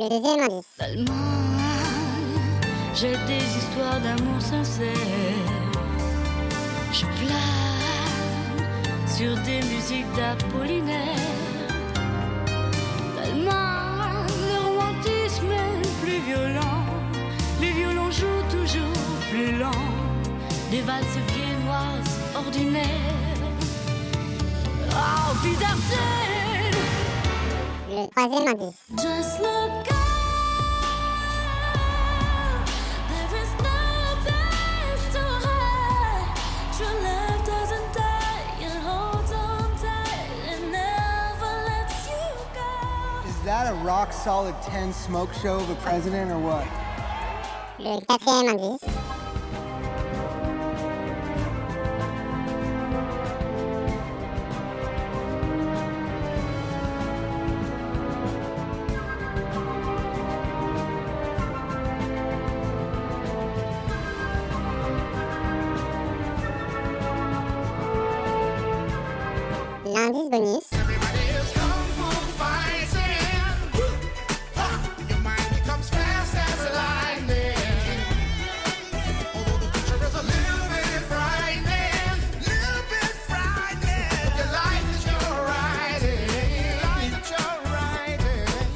Le deuxième indice. Tellement, j'ai des histoires d'amour sincère. Je plane sur des musiques d'Apollinaire. Tellement, le romantisme est plus violent. Les violons jouent toujours plus lent. Des valses viennoises ordinaires. Oh, d'Arthur, Le troisième indice. Just look that a rock solid 10 smoke show of a president or what? Le bonus.